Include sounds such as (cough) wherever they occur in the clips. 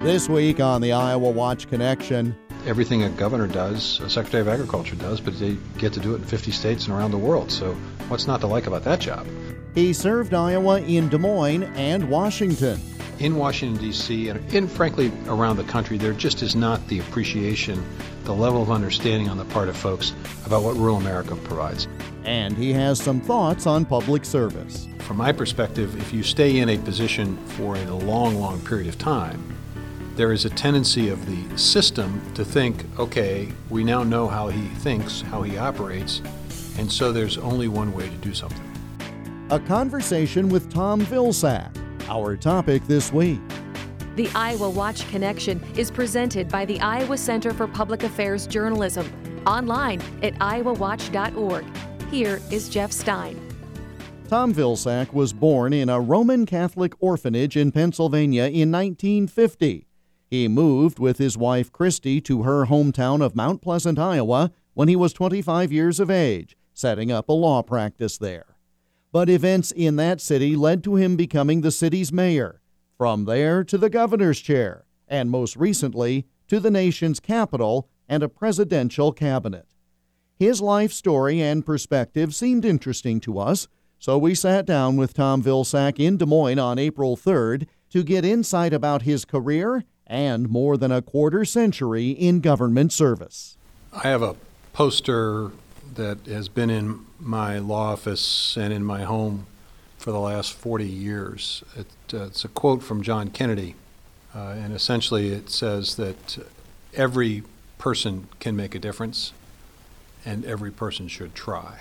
This week on the Iowa Watch Connection, everything a governor does, a secretary of agriculture does, but they get to do it in 50 states and around the world. So, what's not to like about that job? He served Iowa in Des Moines and Washington. In Washington, D.C., and, and frankly around the country, there just is not the appreciation, the level of understanding on the part of folks about what rural America provides. And he has some thoughts on public service. From my perspective, if you stay in a position for a long, long period of time, there is a tendency of the system to think, okay, we now know how he thinks, how he operates, and so there's only one way to do something. A conversation with Tom Vilsack, our topic this week. The Iowa Watch Connection is presented by the Iowa Center for Public Affairs Journalism, online at iowawatch.org. Here is Jeff Stein. Tom Vilsack was born in a Roman Catholic orphanage in Pennsylvania in 1950. He moved with his wife Christie to her hometown of Mount Pleasant, Iowa, when he was 25 years of age, setting up a law practice there. But events in that city led to him becoming the city's mayor, from there to the governor's chair, and most recently to the nation's capital and a presidential cabinet. His life story and perspective seemed interesting to us, so we sat down with Tom Vilsack in Des Moines on April 3rd to get insight about his career and more than a quarter century in government service. I have a poster that has been in my law office and in my home for the last 40 years. It, uh, it's a quote from John Kennedy, uh, and essentially it says that every person can make a difference and every person should try.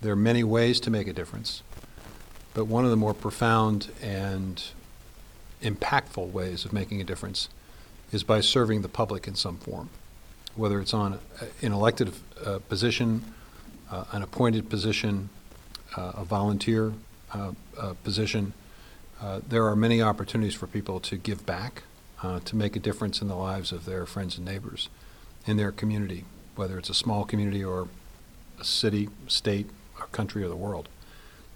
There are many ways to make a difference, but one of the more profound and impactful ways of making a difference is by serving the public in some form, whether it's on an elected uh, position, uh, an appointed position, uh, a volunteer uh, uh, position. Uh, there are many opportunities for people to give back, to make a difference in the lives of their friends and neighbors in their community, whether it's a small community or a city, state, or country, or the world.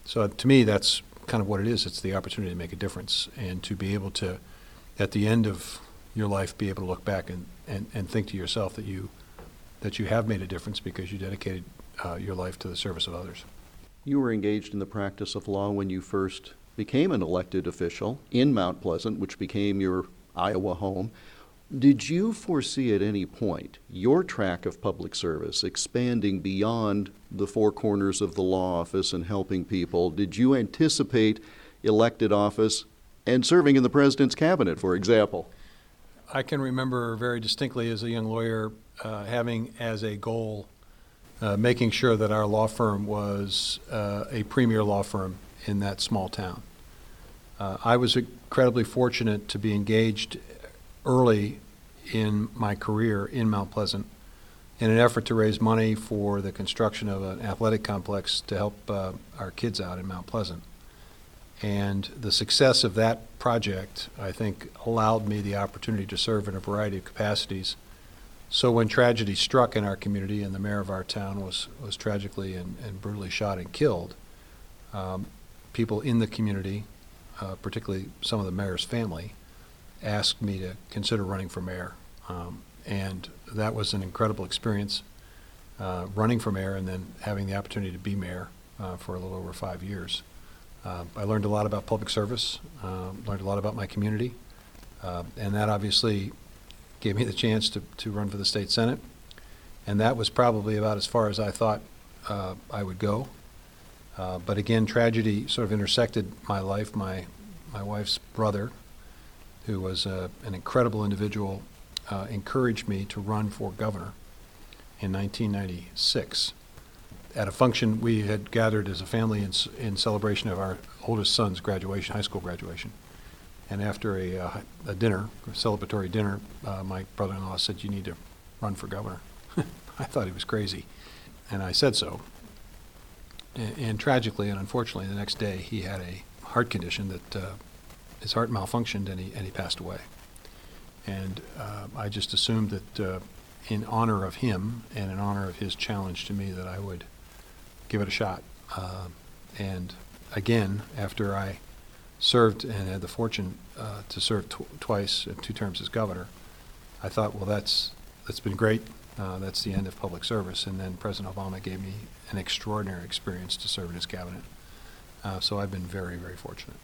So to me, that's kind of what it is. It's the opportunity to make a difference and to be able to, at the end of your life, be able to look back and, and, and think to yourself that you that you have made a difference because you dedicated uh, your life to the service of others. You were engaged in the practice of law when you first became an elected official in Mount Pleasant, which became your Iowa home. Did you foresee at any point your track of public service expanding beyond the four corners of the law office and helping people? Did you anticipate elected office and serving in the president's cabinet, for example? I can remember very distinctly as a young lawyer uh, having as a goal uh, making sure that our law firm was uh, a premier law firm in that small town. Uh, I was incredibly fortunate to be engaged early in my career in Mount Pleasant in an effort to raise money for the construction of an athletic complex to help uh, our kids out in Mount Pleasant. And the success of that project, I think, allowed me the opportunity to serve in a variety of capacities. So when tragedy struck in our community and the mayor of our town was, was tragically and, and brutally shot and killed, um, people in the community, uh, particularly some of the mayor's family, asked me to consider running for mayor. Um, and that was an incredible experience, uh, running for mayor and then having the opportunity to be mayor uh, for a little over five years. Uh, I learned a lot about public service, um, learned a lot about my community, uh, and that obviously gave me the chance to, to run for the state senate. And that was probably about as far as I thought uh, I would go. Uh, but again, tragedy sort of intersected my life. My, my wife's brother, who was uh, an incredible individual, uh, encouraged me to run for governor in 1996. At a function we had gathered as a family in, in celebration of our oldest son's graduation, high school graduation. And after a, uh, a dinner, a celebratory dinner, uh, my brother in law said, You need to run for governor. (laughs) I thought he was crazy. And I said so. And, and, tragically and unfortunately, the next day he had a heart condition that uh, his heart malfunctioned and he, and he passed away. And uh, I just assumed that uh, in honor of him and in honor of his challenge to me that I would give it a shot. Uh, and again, after I served and had the fortune uh, to serve tw- twice, two terms as governor, I thought, well, that's that's been great. Uh, that's the end of public service. And then President Obama gave me an extraordinary experience to serve in his cabinet. Uh, so I've been very, very fortunate.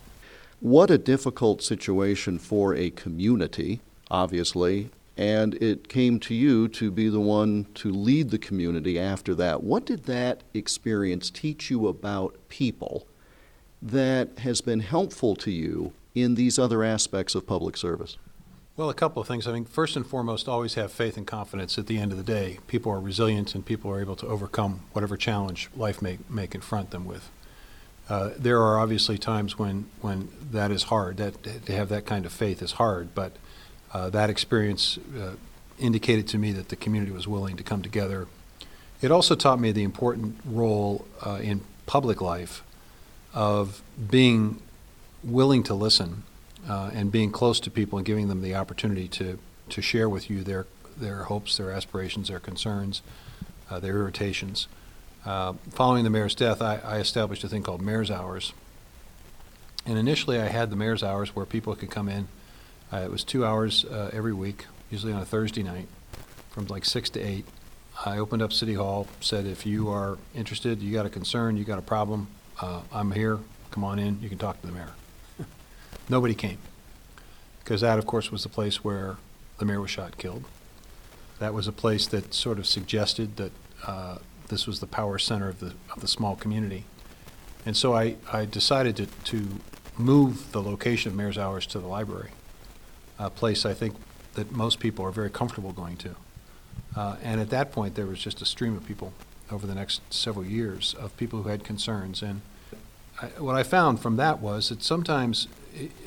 What a difficult situation for a community, obviously, and it came to you to be the one to lead the community after that. What did that experience teach you about people that has been helpful to you in these other aspects of public service? Well, a couple of things. I mean, first and foremost, always have faith and confidence at the end of the day. People are resilient and people are able to overcome whatever challenge life may, may confront them with. Uh, there are obviously times when, when that is hard. That to have that kind of faith is hard, but uh, that experience uh, indicated to me that the community was willing to come together. It also taught me the important role uh, in public life of being willing to listen uh, and being close to people and giving them the opportunity to, to share with you their, their hopes, their aspirations, their concerns, their irritations. Uh, following the mayor's death, I, I established a thing called Mayor's Hours. And initially, I had the Mayor's Hours where people could come in. Uh, it was two hours uh, every week, usually on a Thursday night, from like 6 to 8. I opened up City Hall, said, if you are interested, you got a concern, you got a problem, uh, I'm here, come on in, you can talk to the mayor. (laughs) Nobody came. Because that, of course, was the place where the mayor was shot killed. That was a place that sort of suggested that uh, this was the power center of the, of the small community. And so I, I decided to, to move the location of Mayor's Hours to the library, a place I think that most people are very comfortable going to. Uh, and at that point, there was just a stream of people over the next several years of people who had concerns. And I, what I found from that was that sometimes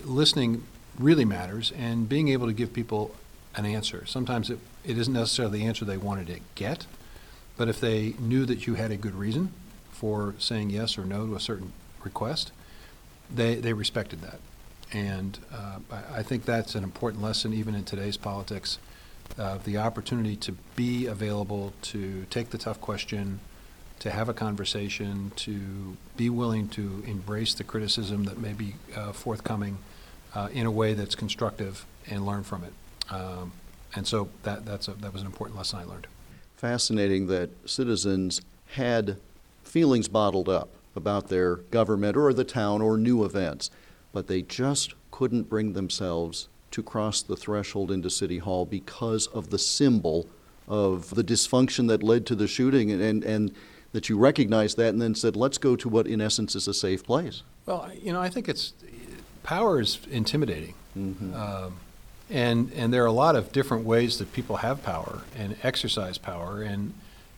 listening really matters and being able to give people an answer. Sometimes it, it isn't necessarily the answer they wanted to get, but if they knew that you had a good reason for saying yes or no to a certain request, they, they respected that. And uh, I, think that's an important lesson even in today's politics. Uh, the opportunity to be available, to take the tough question, to have a conversation, to be willing to embrace the criticism that may be uh, forthcoming uh, in a way that's constructive and learn from it. Um, and so that, that's a, that was an important lesson I learned. Fascinating that citizens had feelings bottled up about their government or the town or new events, but they just couldn't bring themselves to cross the threshold into City Hall because of the symbol of the dysfunction that led to the shooting, and, and, and that you recognized that and then said, let's go to what in essence is a safe place. Well, you know, I think it's power is intimidating, um, and and there are a lot of different ways that people have power and exercise power, and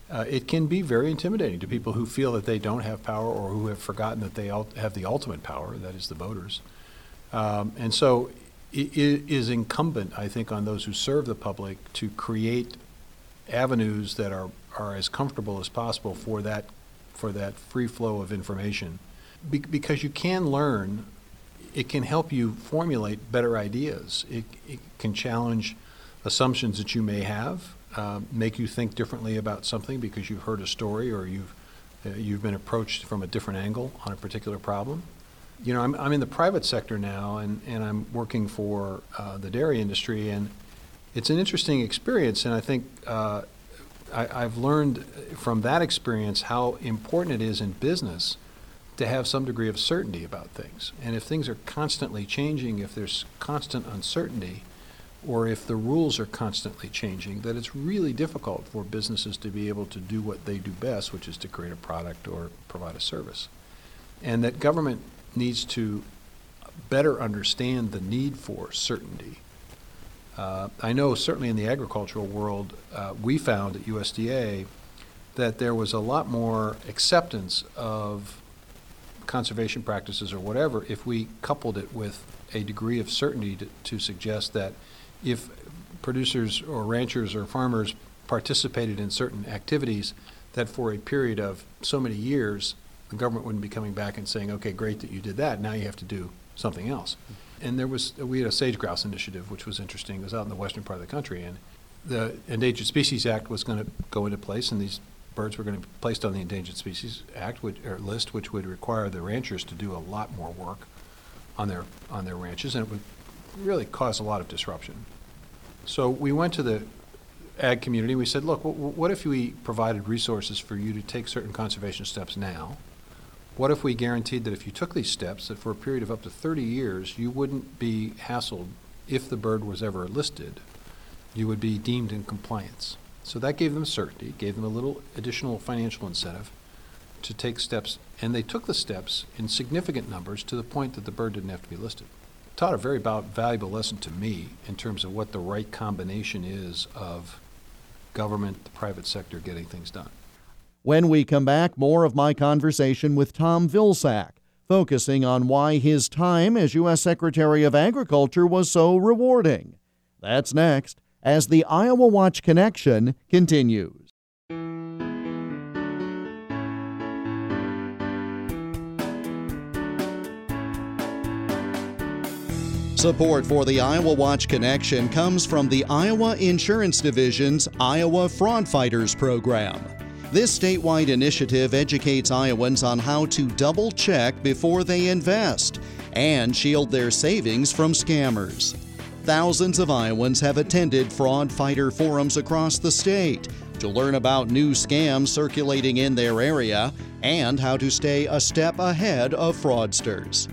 uh, it can be very intimidating to people who feel that they don't have power or who have forgotten that they have the ultimate power, that is the voters. Um, and so, it, it is incumbent, I think, on those who serve the public to create avenues that are are as comfortable as possible for that for that free flow of information be- because you can learn, it can help you formulate better ideas. It, it can challenge assumptions that you may have, um, make you think differently about something because you've heard a story or you've uh, you've been approached from a different angle on a particular problem. You know, I'm, I'm in the private sector now, and, and I'm working for uh, the dairy industry, and it's an interesting experience. And I think uh, I, I've learned from that experience how important it is in business to have some degree of certainty about things. And if things are constantly changing, if there's constant uncertainty, or if the rules are constantly changing, that it's really difficult for businesses to be able to do what they do best, which is to create a product or provide a service. And that government needs to better understand the need for certainty. Uh, I know certainly in the agricultural world, uh, we found at USDA that there was a lot more acceptance of conservation practices or whatever if we coupled it with a degree of certainty to, to suggest that if producers or ranchers or farmers participated in certain activities, that for a period of so many years, the government wouldn't be coming back and saying, okay, great that you did that, now you have to do something else. And there was, we had a sage grouse initiative, which was interesting. It was out in the western part of the country, and the Endangered Species Act was going to go into place, and these birds were going to be placed on the Endangered Species Act, or list, which would require the ranchers to do a lot more work on their, on their ranches, and it would really cause a lot of disruption. So we went to the ag community, we said, look, wh- what if we provided resources for you to take certain conservation steps now? What if we guaranteed that if you took these steps, that for a period of up to 30 years, you wouldn't be hassled if the bird was ever listed? You would be deemed in compliance. So that gave them certainty, gave them a little additional financial incentive to take steps, and they took the steps in significant numbers to the point that the bird didn't have to be listed. Taught a very valuable lesson to me in terms of what the right combination is of government, the private sector getting things done. When we come back, more of my conversation with Tom Vilsack, focusing on why his time as U.S. Secretary of Agriculture was so rewarding. That's next as the Iowa Watch Connection continues. Support for the Iowa Watch Connection comes from the Iowa Insurance Division's Iowa Fraud Fighters program. This statewide initiative educates Iowans on how to double check before they invest and shield their savings from scammers. Thousands of Iowans have attended fraud fighter forums across the state to learn about new scams circulating in their area and how to stay a step ahead of fraudsters.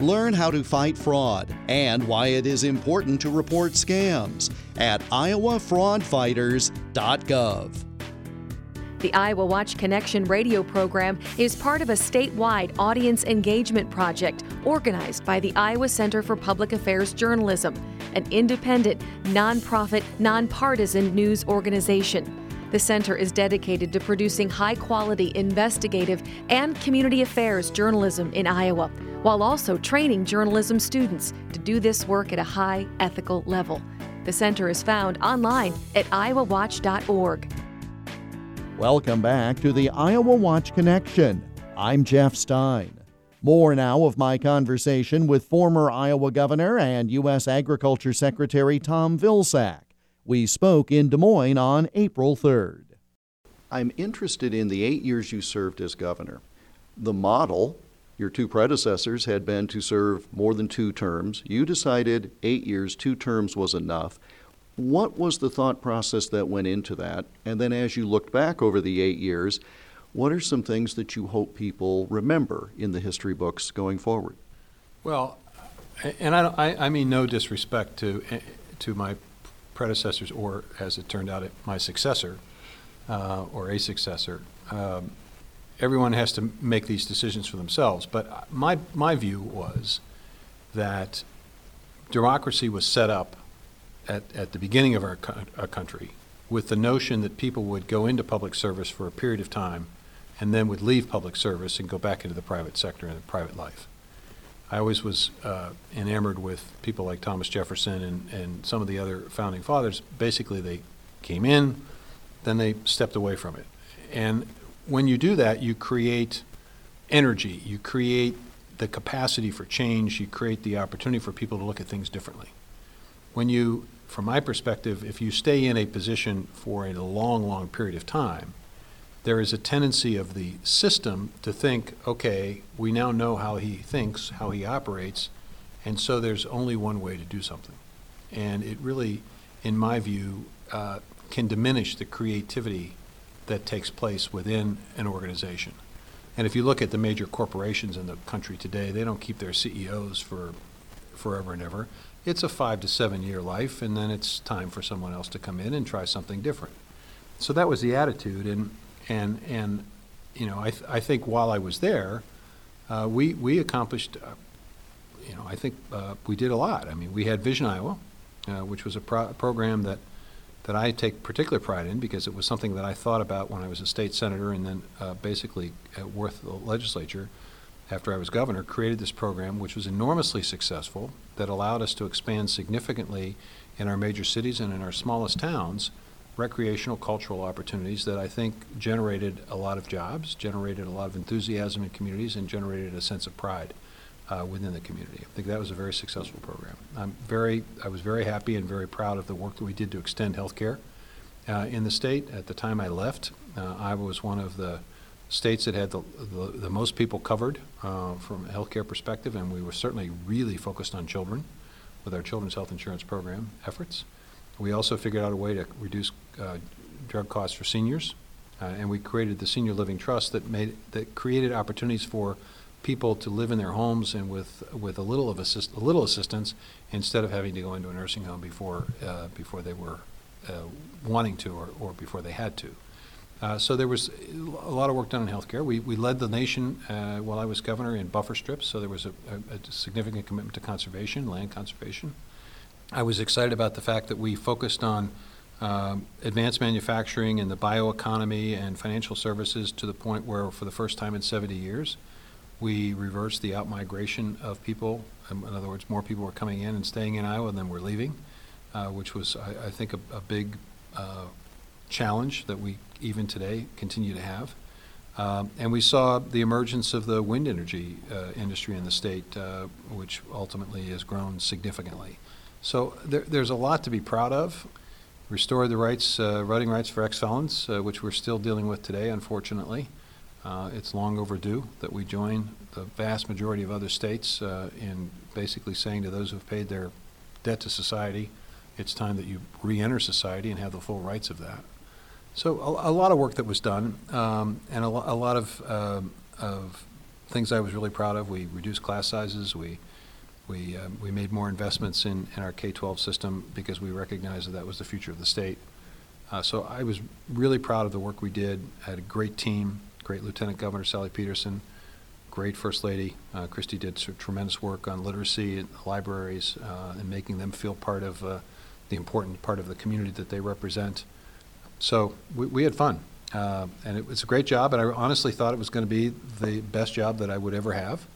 Learn how to fight fraud and why it is important to report scams at iowafraudfighters.gov. The Iowa Watch Connection radio program is part of a statewide audience engagement project organized by the Iowa Center for Public Affairs Journalism, an independent, nonprofit, nonpartisan news organization. The center is dedicated to producing high quality investigative and community affairs journalism in Iowa, while also training journalism students to do this work at a high ethical level. The center is found online at iowawatch.org. Welcome back to the Iowa Watch Connection. I'm Jeff Stein. More now of my conversation with former Iowa Governor and U.S. Agriculture Secretary Tom Vilsack. We spoke in Des Moines on April 3rd. I'm interested in the eight years you served as governor. The model, your two predecessors had been to serve more than two terms. You decided eight years, two terms was enough. What was the thought process that went into that? And then as you looked back over the eight years, what are some things that you hope people remember in the history books going forward? Well, and I, I, I mean no disrespect to, to my predecessors or, as it turned out, my successor uh, or a successor. Um, everyone has to make these decisions for themselves. But my, my view was that democracy was set up at, at the beginning of our, co- our country with the notion that people would go into public service for a period of time and then would leave public service and go back into the private sector and private life. I always was uh, enamored with people like Thomas Jefferson and, and some of the other founding fathers. Basically, they came in, then they stepped away from it. And when you do that, you create energy, you create the capacity for change, you create the opportunity for people to look at things differently. When you from my perspective, if you stay in a position for a long, long period of time, there is a tendency of the system to think, okay, we now know how he thinks, how he operates, and so there's only one way to do something. And it really, in my view, uh, can diminish the creativity that takes place within an organization. And if you look at the major corporations in the country today, they don't keep their CEOs for forever and ever it's a five to seven year life, and then it's time for someone else to come in and try something different. So that was the attitude, and and and you know, I th- I think while I was there, uh, we we accomplished. Uh, you know, I think uh, we did a lot. I mean, we had Vision Iowa, uh, which was a pro- program that that I take particular pride in because it was something that I thought about when I was a state senator and then uh, basically at Worth the legislature after I was governor, created this program, which was enormously successful, that allowed us to expand significantly in our major cities and in our smallest towns recreational cultural opportunities that I think generated a lot of jobs, generated a lot of enthusiasm in communities, and generated a sense of pride uh, within the community. I think that was a very successful program. I'm very, I was very happy and very proud of the work that we did to extend health care uh, in the state. At the time I left, uh, I was one of the states that had the, the, the most people covered uh, from a healthcare perspective, and we were certainly really focused on children with our children's health insurance program efforts. We also figured out a way to reduce uh, drug costs for seniors, uh, and we created the Senior Living Trust that made that created opportunities for people to live in their homes and with with a little of assist, a little assistance instead of having to go into a nursing home before uh, before they were uh, wanting to or, or before they had to. Uh, so there was a lot of work done in healthcare. We, we led the nation while I was governor in buffer strips, so there was a, a, a, significant commitment to conservation, land conservation. I was excited about the fact that we focused on um, advanced manufacturing and the bioeconomy and financial services to the point where, for the first time in 70 years, we reversed the outmigration of people. In other words, more people were coming in and staying in Iowa than were leaving, uh, which was, I, I think, a, a big uh, challenge that we even today continue to have. Um, and we saw the emergence of the wind energy uh, industry in the state, uh, which ultimately has grown significantly. So there, there's a lot to be proud of. Restored the rights, uh, voting rights for ex-felons, uh, which we're still dealing with today, unfortunately. Uh, it's long overdue that we join the vast majority of other states uh, in basically saying to those who've paid their debt to society, it's time that you re-enter society and have the full rights of that. So a, a lot of work that was done, um, and a, lo- a lot of, um, of things I was really proud of. We reduced class sizes. We we um, we made more investments in, in our K-12 system because we recognized that that was the future of the state. Uh, so I was really proud of the work we did. I had a great team, great Lieutenant Governor Sally Pederson, great First Lady. Uh, Christie did tremendous work on literacy in libraries uh, and making them feel part of uh, the important part of the community that they represent. So we, we had fun. Uh, and it was a great job, and I honestly thought it was going to be the best job that I would ever have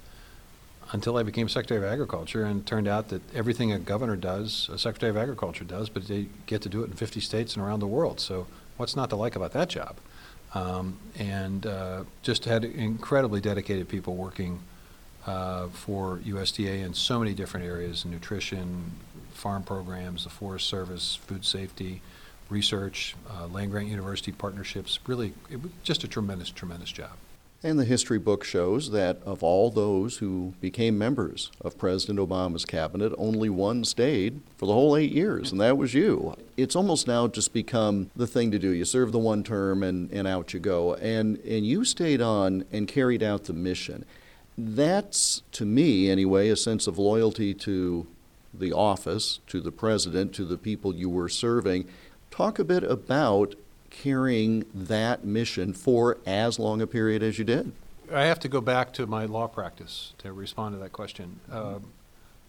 until I became Secretary of Agriculture, and it turned out that everything a governor does, a Secretary of Agriculture does, but they get to do it in 50 states and around the world. So what's not to like about that job? Um, and uh, just had incredibly dedicated people working uh, for USDA in so many different areas: nutrition, farm programs, the Forest Service, food safety, research, uh, land grant university partnerships. Really, it was just a tremendous, tremendous job. And the history book shows that of all those who became members of President Obama's cabinet, only one stayed for the whole eight years, and that was you. It's almost now just become the thing to do. You serve the one term and, and out you go. And, and you stayed on and carried out the mission. That's, to me anyway, a sense of loyalty to the office, to the president, to the people you were serving. Talk a bit about carrying that mission for as long a period as you did. I have to go back to my law practice to respond to that question. Uh,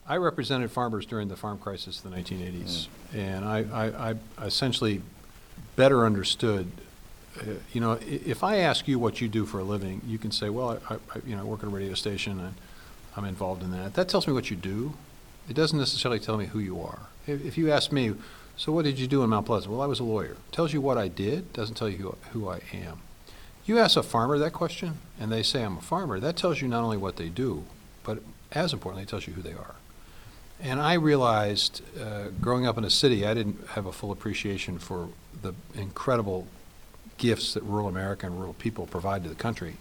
I represented farmers during the farm crisis of the 1980s, mm. and I, I, I, essentially better understood. Uh, you know, if I ask you what you do for a living, you can say, "Well, I, I, you know, I work at a radio station and I'm involved in that." That tells me what you do. It doesn't necessarily tell me who you are. If, if you ask me, so what did you do in Mount Pleasant? Well, I was a lawyer. Tells you what I did, doesn't tell you who, I am. You ask a farmer that question, and they say I'm a farmer. That tells you not only what they do, but as importantly, it tells you who they are. And I realized, uh, growing up in a city, I didn't have a full appreciation for the incredible gifts that rural America and rural people provide to the country.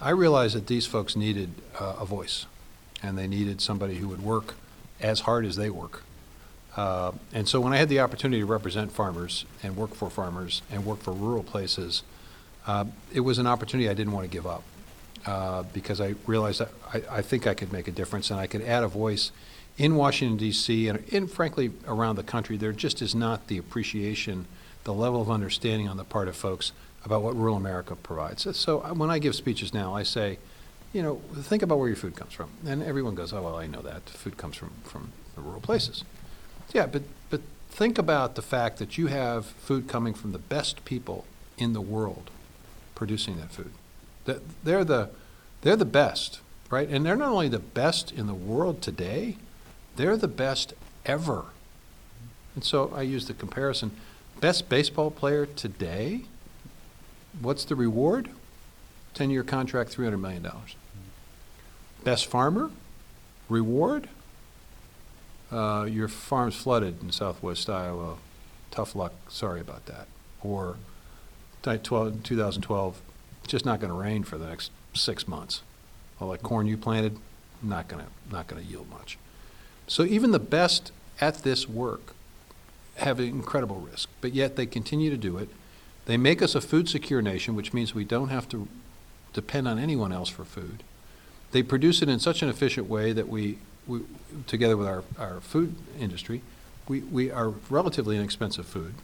I realized that these folks needed uh, a voice, and they needed somebody who would work as hard as they work uh, and so when I had the opportunity to represent farmers and work for farmers and work for rural places, uh, it was an opportunity I didn't want to give up uh, because I realized I, I, think I could make a difference and I could add a voice in Washington, D.C., and, and frankly around the country. There just is not the appreciation, the level of understanding on the part of folks about what rural America provides. So when I give speeches now, I say, you know, think about where your food comes from. And everyone goes, oh, well, I know that. Food comes from, from the rural places. Yeah, but, but think about the fact that you have food coming from the best people in the world producing that food. They're the, they're the best, right? And they're not only the best in the world today, they're the best ever. And so I use the comparison best baseball player today, what's the reward? 10 year contract, $300 million. Best farmer, reward, uh, your farm's flooded in southwest Iowa. Tough luck. Sorry about that. Or 2012, It's just not going to rain for the next six months. All that corn you planted, not going to not going to yield much. So even the best at this work have an incredible risk, but yet they continue to do it. They make us a food secure nation, which means we don't have to depend on anyone else for food. They produce it in such an efficient way that we, we together with our, our food industry, we, we are relatively inexpensive food.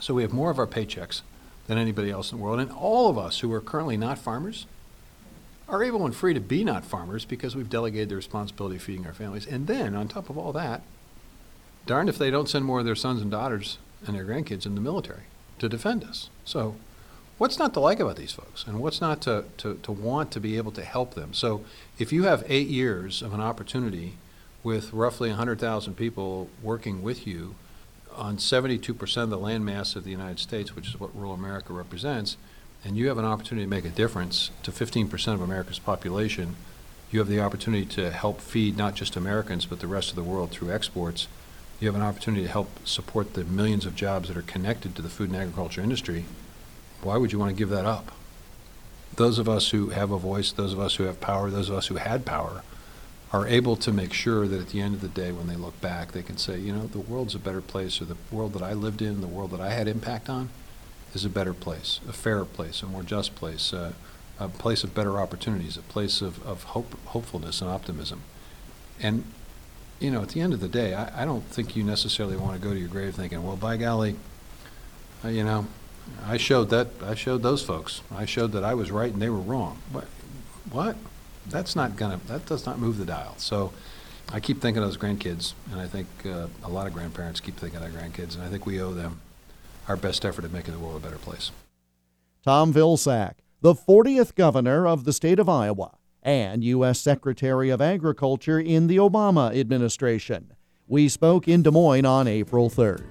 So we have more of our paychecks than anybody else in the world. And all of us who are currently not farmers are able and free to be not farmers because we've delegated the responsibility of feeding our families. And then, on top of all that, darned if they don't send more of their sons and daughters and their grandkids in the military to defend us. So, what's not to like about these folks? And what's not to, to, to want to be able to help them? So, if you have eight years of an opportunity with roughly 100,000 people working with you on 72% of the land mass of the United States, which is what rural America represents, and you have an opportunity to make a difference to 15% of America's population, you have the opportunity to help feed not just Americans, but the rest of the world through exports. You have an opportunity to help support the millions of jobs that are connected to the food and agriculture industry. Why would you want to give that up? Those of us who have a voice, those of us who have power, those of us who had power, are able to make sure that at the end of the day, when they look back, they can say, you know, the world's a better place, or the world that I lived in, the world that I had impact on, is a better place, a fairer place, a more just place, a place of better opportunities, a place of, of hope, hopefulness and optimism. And, you know, at the end of the day, I, I don't think you necessarily want to go to your grave thinking, well, by golly, uh, you know, I showed that, I showed those folks. I showed that I was right and they were wrong. What? What? that's not gonna, that does not move the dial. So I keep thinking of those grandkids, and I think uh, a lot of grandparents keep thinking of their grandkids, and I think we owe them our best effort at making the world a better place. Tom Vilsack, the 40th governor of the state of Iowa and U.S. Secretary of Agriculture in the Obama administration. We spoke in Des Moines on April 3rd.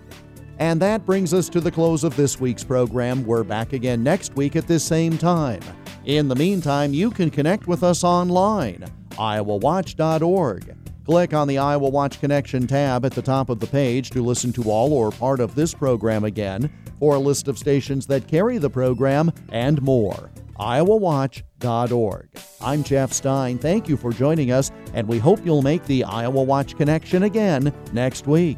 And that brings us to the close of this week's program. We're back again next week at this same time. In the meantime, you can connect with us online, iowawatch.org. Click on the Iowa Watch Connection tab at the top of the page to listen to all or part of this program again, for a list of stations that carry the program, and more. iowawatch.org. I'm Jeff Stein. Thank you for joining us, and we hope you'll make the Iowa Watch Connection again next week.